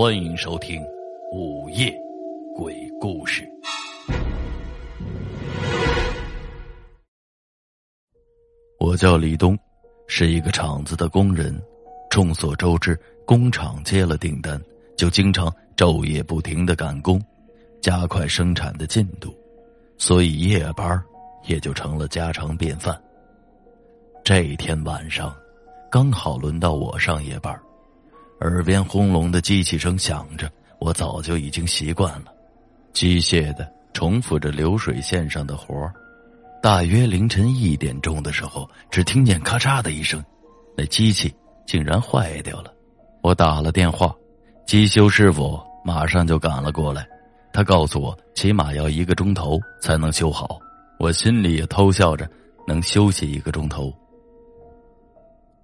欢迎收听《午夜鬼故事》。我叫李东，是一个厂子的工人。众所周知，工厂接了订单，就经常昼夜不停的赶工，加快生产的进度，所以夜班也就成了家常便饭。这一天晚上，刚好轮到我上夜班。耳边轰隆的机器声响着，我早就已经习惯了，机械的重复着流水线上的活。大约凌晨一点钟的时候，只听见咔嚓的一声，那机器竟然坏掉了。我打了电话，机修师傅马上就赶了过来。他告诉我，起码要一个钟头才能修好。我心里也偷笑着，能休息一个钟头。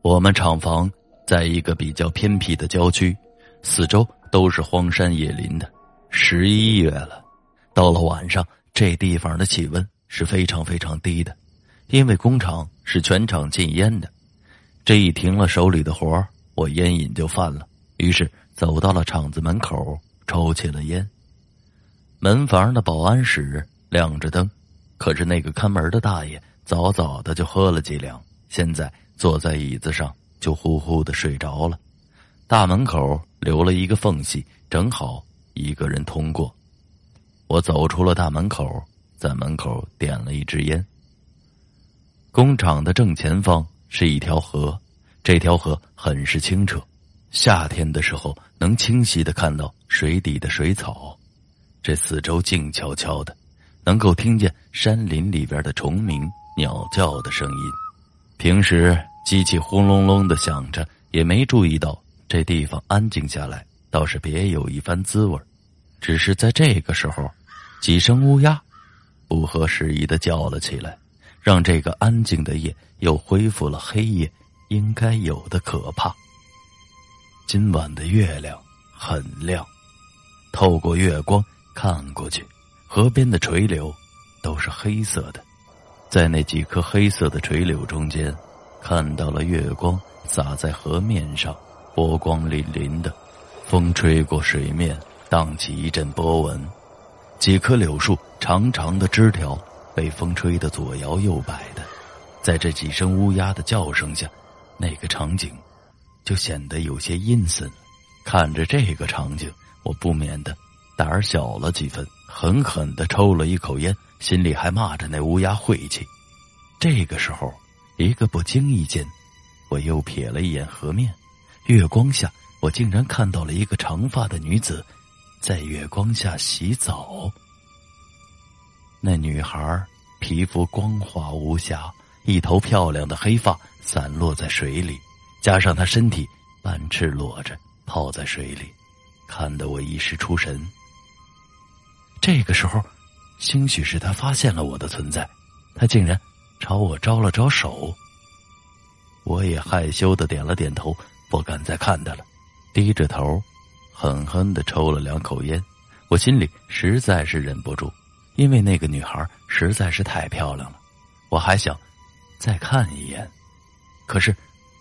我们厂房。在一个比较偏僻的郊区，四周都是荒山野林的。十一月了，到了晚上，这地方的气温是非常非常低的，因为工厂是全厂禁烟的。这一停了手里的活我烟瘾就犯了，于是走到了厂子门口抽起了烟。门房的保安室亮着灯，可是那个看门的大爷早早的就喝了几两，现在坐在椅子上。就呼呼的睡着了，大门口留了一个缝隙，正好一个人通过。我走出了大门口，在门口点了一支烟。工厂的正前方是一条河，这条河很是清澈，夏天的时候能清晰的看到水底的水草。这四周静悄悄的，能够听见山林里边的虫鸣、鸟叫的声音。平时。机器轰隆隆的响着，也没注意到这地方安静下来，倒是别有一番滋味只是在这个时候，几声乌鸦不合时宜的叫了起来，让这个安静的夜又恢复了黑夜应该有的可怕。今晚的月亮很亮，透过月光看过去，河边的垂柳都是黑色的，在那几棵黑色的垂柳中间。看到了月光洒在河面上，波光粼粼的，风吹过水面，荡起一阵波纹。几棵柳树长长的枝条被风吹得左摇右摆的，在这几声乌鸦的叫声下，那个场景就显得有些阴森。看着这个场景，我不免的胆儿小了几分，狠狠的抽了一口烟，心里还骂着那乌鸦晦气。这个时候。一个不经意间，我又瞥了一眼河面，月光下，我竟然看到了一个长发的女子，在月光下洗澡。那女孩皮肤光滑无瑕，一头漂亮的黑发散落在水里，加上她身体半赤裸着泡在水里，看得我一时出神。这个时候，兴许是她发现了我的存在，她竟然。朝我招了招手，我也害羞的点了点头，不敢再看他了，低着头，狠狠的抽了两口烟。我心里实在是忍不住，因为那个女孩实在是太漂亮了，我还想再看一眼。可是，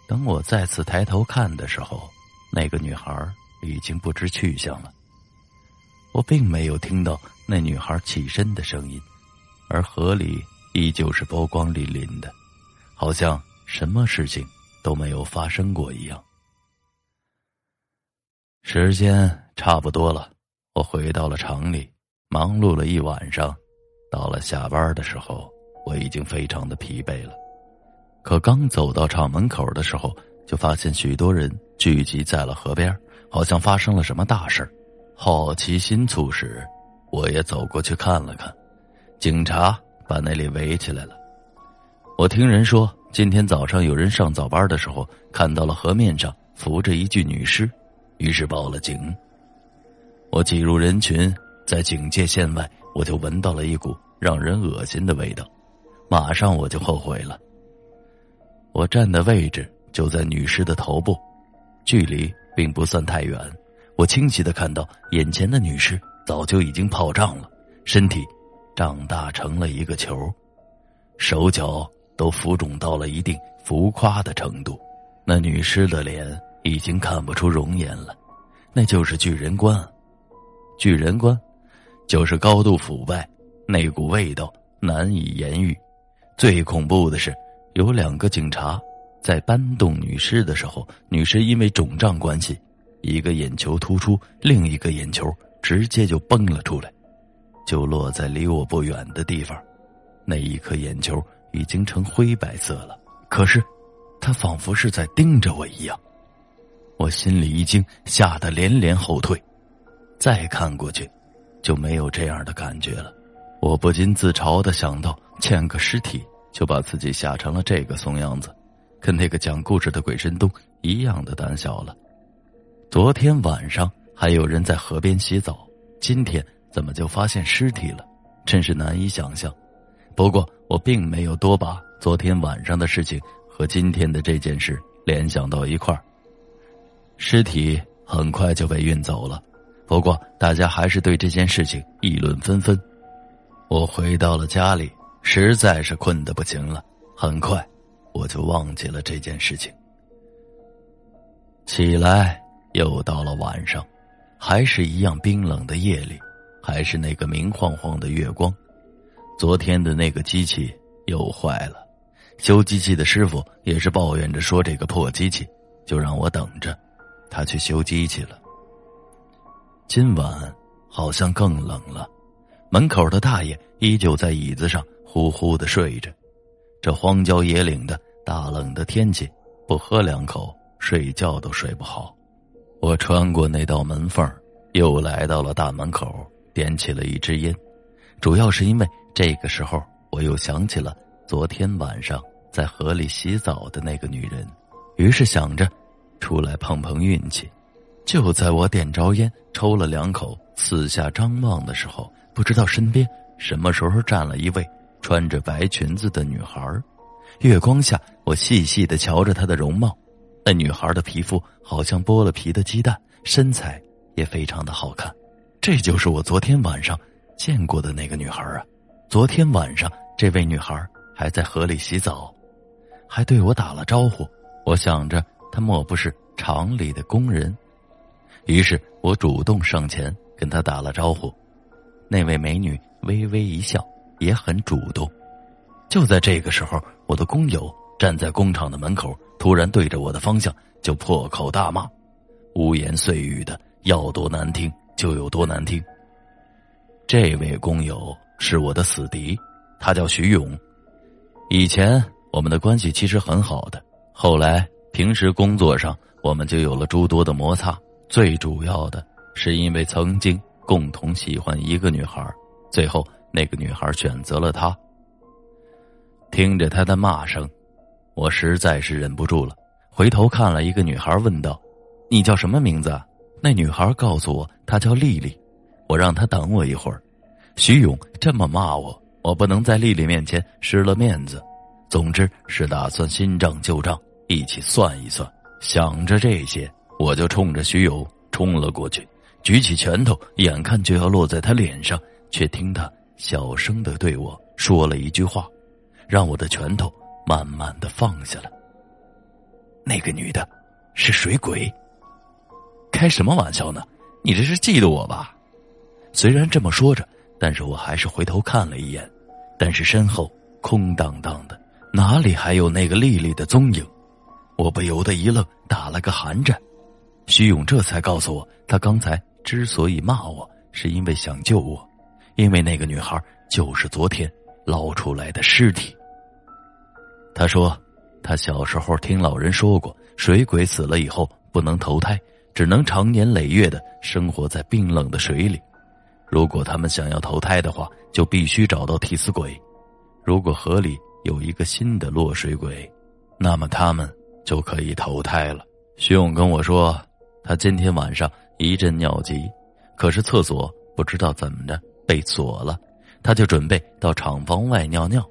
等我再次抬头看的时候，那个女孩已经不知去向了。我并没有听到那女孩起身的声音，而河里。依旧是波光粼粼的，好像什么事情都没有发生过一样。时间差不多了，我回到了厂里，忙碌了一晚上，到了下班的时候，我已经非常的疲惫了。可刚走到厂门口的时候，就发现许多人聚集在了河边，好像发生了什么大事好奇心促使，我也走过去看了看，警察。把那里围起来了。我听人说，今天早上有人上早班的时候，看到了河面上浮着一具女尸，于是报了警。我挤入人群，在警戒线外，我就闻到了一股让人恶心的味道，马上我就后悔了。我站的位置就在女尸的头部，距离并不算太远，我清晰的看到眼前的女尸早就已经泡胀了，身体。长大成了一个球，手脚都浮肿到了一定浮夸的程度。那女尸的脸已经看不出容颜了，那就是巨人观。巨人观，就是高度腐败，那股味道难以言喻。最恐怖的是，有两个警察在搬动女尸的时候，女尸因为肿胀关系，一个眼球突出，另一个眼球直接就崩了出来，就落在离我不远的地方。那一颗眼球已经成灰白色了，可是，他仿佛是在盯着我一样。我心里一惊，吓得连连后退。再看过去，就没有这样的感觉了。我不禁自嘲的想到，见个尸体就把自己吓成了这个怂样子，跟那个讲故事的鬼神东一样的胆小了。昨天晚上还有人在河边洗澡，今天怎么就发现尸体了？真是难以想象。不过我并没有多把昨天晚上的事情和今天的这件事联想到一块儿。尸体很快就被运走了，不过大家还是对这件事情议论纷纷。我回到了家里，实在是困得不行了，很快我就忘记了这件事情。起来又到了晚上，还是一样冰冷的夜里，还是那个明晃晃的月光。昨天的那个机器又坏了，修机器的师傅也是抱怨着说：“这个破机器，就让我等着，他去修机器了。”今晚好像更冷了，门口的大爷依旧在椅子上呼呼的睡着。这荒郊野岭的大冷的天气，不喝两口睡觉都睡不好。我穿过那道门缝又来到了大门口，点起了一支烟，主要是因为。这个时候，我又想起了昨天晚上在河里洗澡的那个女人，于是想着出来碰碰运气。就在我点着烟，抽了两口，四下张望的时候，不知道身边什么时候站了一位穿着白裙子的女孩。月光下，我细细的瞧着她的容貌，那女孩的皮肤好像剥了皮的鸡蛋，身材也非常的好看。这就是我昨天晚上见过的那个女孩啊。昨天晚上，这位女孩还在河里洗澡，还对我打了招呼。我想着，她莫不是厂里的工人？于是我主动上前跟她打了招呼。那位美女微微一笑，也很主动。就在这个时候，我的工友站在工厂的门口，突然对着我的方向就破口大骂，污言碎语的，要多难听就有多难听。这位工友。是我的死敌，他叫徐勇。以前我们的关系其实很好的，后来平时工作上我们就有了诸多的摩擦。最主要的是因为曾经共同喜欢一个女孩，最后那个女孩选择了他。听着他的骂声，我实在是忍不住了，回头看了一个女孩，问道：“你叫什么名字？”那女孩告诉我她叫丽丽，我让她等我一会儿。徐勇这么骂我，我不能在丽丽面前失了面子。总之是打算新账旧账一起算一算。想着这些，我就冲着徐勇冲了过去，举起拳头，眼看就要落在他脸上，却听他小声的对我说了一句话，让我的拳头慢慢的放下了。那个女的，是水鬼。开什么玩笑呢？你这是嫉妒我吧？虽然这么说着。但是我还是回头看了一眼，但是身后空荡荡的，哪里还有那个丽丽的踪影？我不由得一愣，打了个寒战。徐勇这才告诉我，他刚才之所以骂我，是因为想救我，因为那个女孩就是昨天捞出来的尸体。他说，他小时候听老人说过，水鬼死了以后不能投胎，只能长年累月的生活在冰冷的水里。如果他们想要投胎的话，就必须找到替死鬼。如果河里有一个新的落水鬼，那么他们就可以投胎了。徐勇跟我说，他今天晚上一阵尿急，可是厕所不知道怎么着被锁了，他就准备到厂房外尿尿。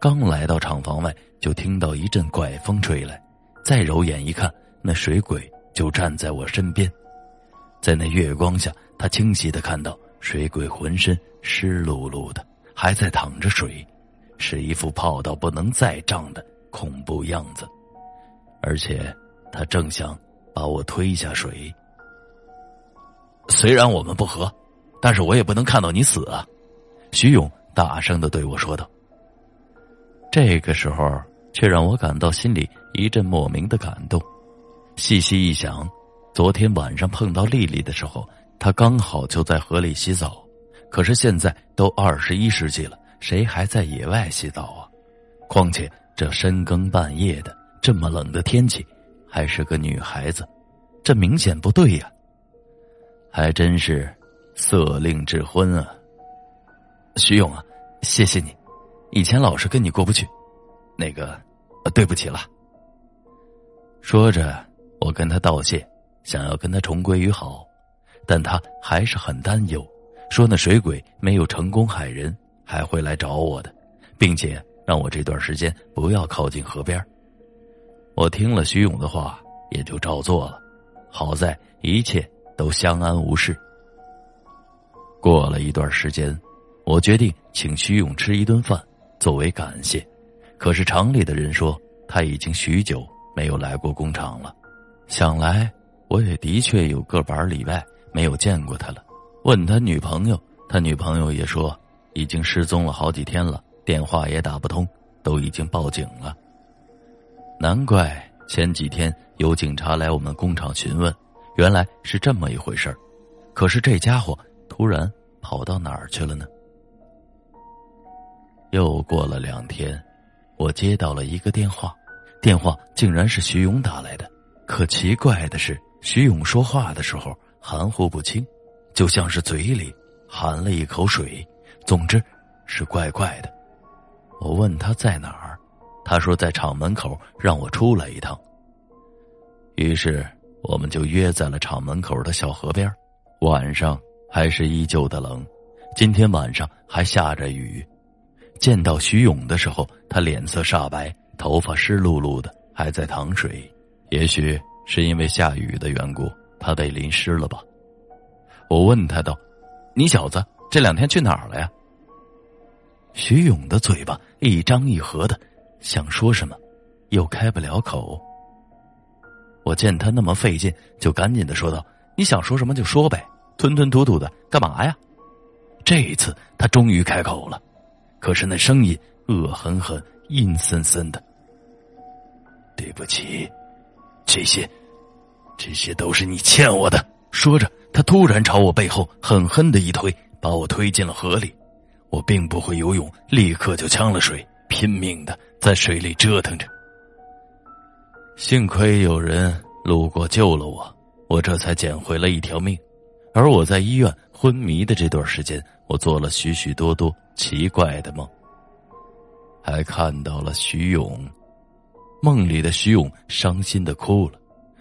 刚来到厂房外，就听到一阵怪风吹来，再揉眼一看，那水鬼就站在我身边，在那月光下，他清晰的看到。水鬼浑身湿漉漉的，还在淌着水，是一副泡到不能再胀的恐怖样子，而且他正想把我推下水。虽然我们不和，但是我也不能看到你死啊！徐勇大声的对我说道。这个时候，却让我感到心里一阵莫名的感动。细细一想，昨天晚上碰到丽丽的时候，她刚好就在河里洗澡。可是现在都二十一世纪了，谁还在野外洗澡啊？况且这深更半夜的，这么冷的天气，还是个女孩子，这明显不对呀！还真是色令智昏啊！徐勇啊，谢谢你，以前老是跟你过不去，那个，呃对不起了。说着，我跟他道谢，想要跟他重归于好，但他还是很担忧，说那水鬼没有成功害人，还会来找我的，并且让我这段时间不要靠近河边。我听了徐勇的话，也就照做了。好在一切都相安无事。过了一段时间。我决定请徐勇吃一顿饭，作为感谢。可是厂里的人说他已经许久没有来过工厂了。想来我也的确有个把礼拜没有见过他了。问他女朋友，他女朋友也说已经失踪了好几天了，电话也打不通，都已经报警了。难怪前几天有警察来我们工厂询问，原来是这么一回事可是这家伙突然跑到哪儿去了呢？又过了两天，我接到了一个电话，电话竟然是徐勇打来的。可奇怪的是，徐勇说话的时候含糊不清，就像是嘴里含了一口水。总之，是怪怪的。我问他在哪儿，他说在厂门口，让我出来一趟。于是，我们就约在了厂门口的小河边。晚上还是依旧的冷，今天晚上还下着雨。见到徐勇的时候，他脸色煞白，头发湿漉漉的，还在淌水。也许是因为下雨的缘故，他被淋湿了吧？我问他道：“你小子这两天去哪儿了呀？”徐勇的嘴巴一张一合的，想说什么，又开不了口。我见他那么费劲，就赶紧的说道：“你想说什么就说呗，吞吞吐吐的干嘛呀？”这一次，他终于开口了。可是那声音恶狠狠、阴森森的。对不起，这些，这些都是你欠我的。说着，他突然朝我背后狠狠的一推，把我推进了河里。我并不会游泳，立刻就呛了水，拼命的在水里折腾着。幸亏有人路过救了我，我这才捡回了一条命。而我在医院昏迷的这段时间，我做了许许多多。奇怪的梦，还看到了徐勇。梦里的徐勇伤心的哭了，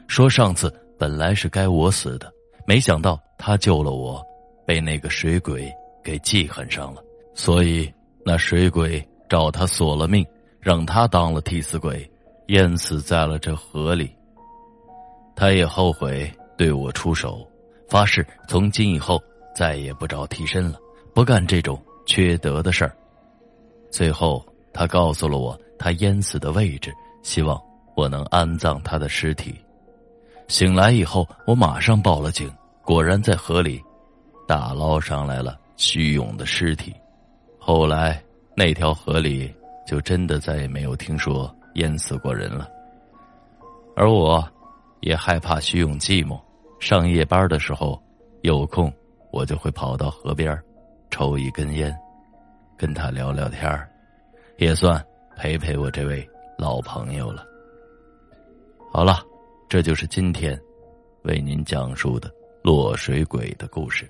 说上次本来是该我死的，没想到他救了我，被那个水鬼给记恨上了，所以那水鬼找他索了命，让他当了替死鬼，淹死在了这河里。他也后悔对我出手，发誓从今以后再也不找替身了，不干这种。缺德的事儿，最后他告诉了我他淹死的位置，希望我能安葬他的尸体。醒来以后，我马上报了警，果然在河里打捞上来了徐勇的尸体。后来那条河里就真的再也没有听说淹死过人了。而我，也害怕徐勇寂寞，上夜班的时候有空，我就会跑到河边抽一根烟，跟他聊聊天也算陪陪我这位老朋友了。好了，这就是今天为您讲述的落水鬼的故事。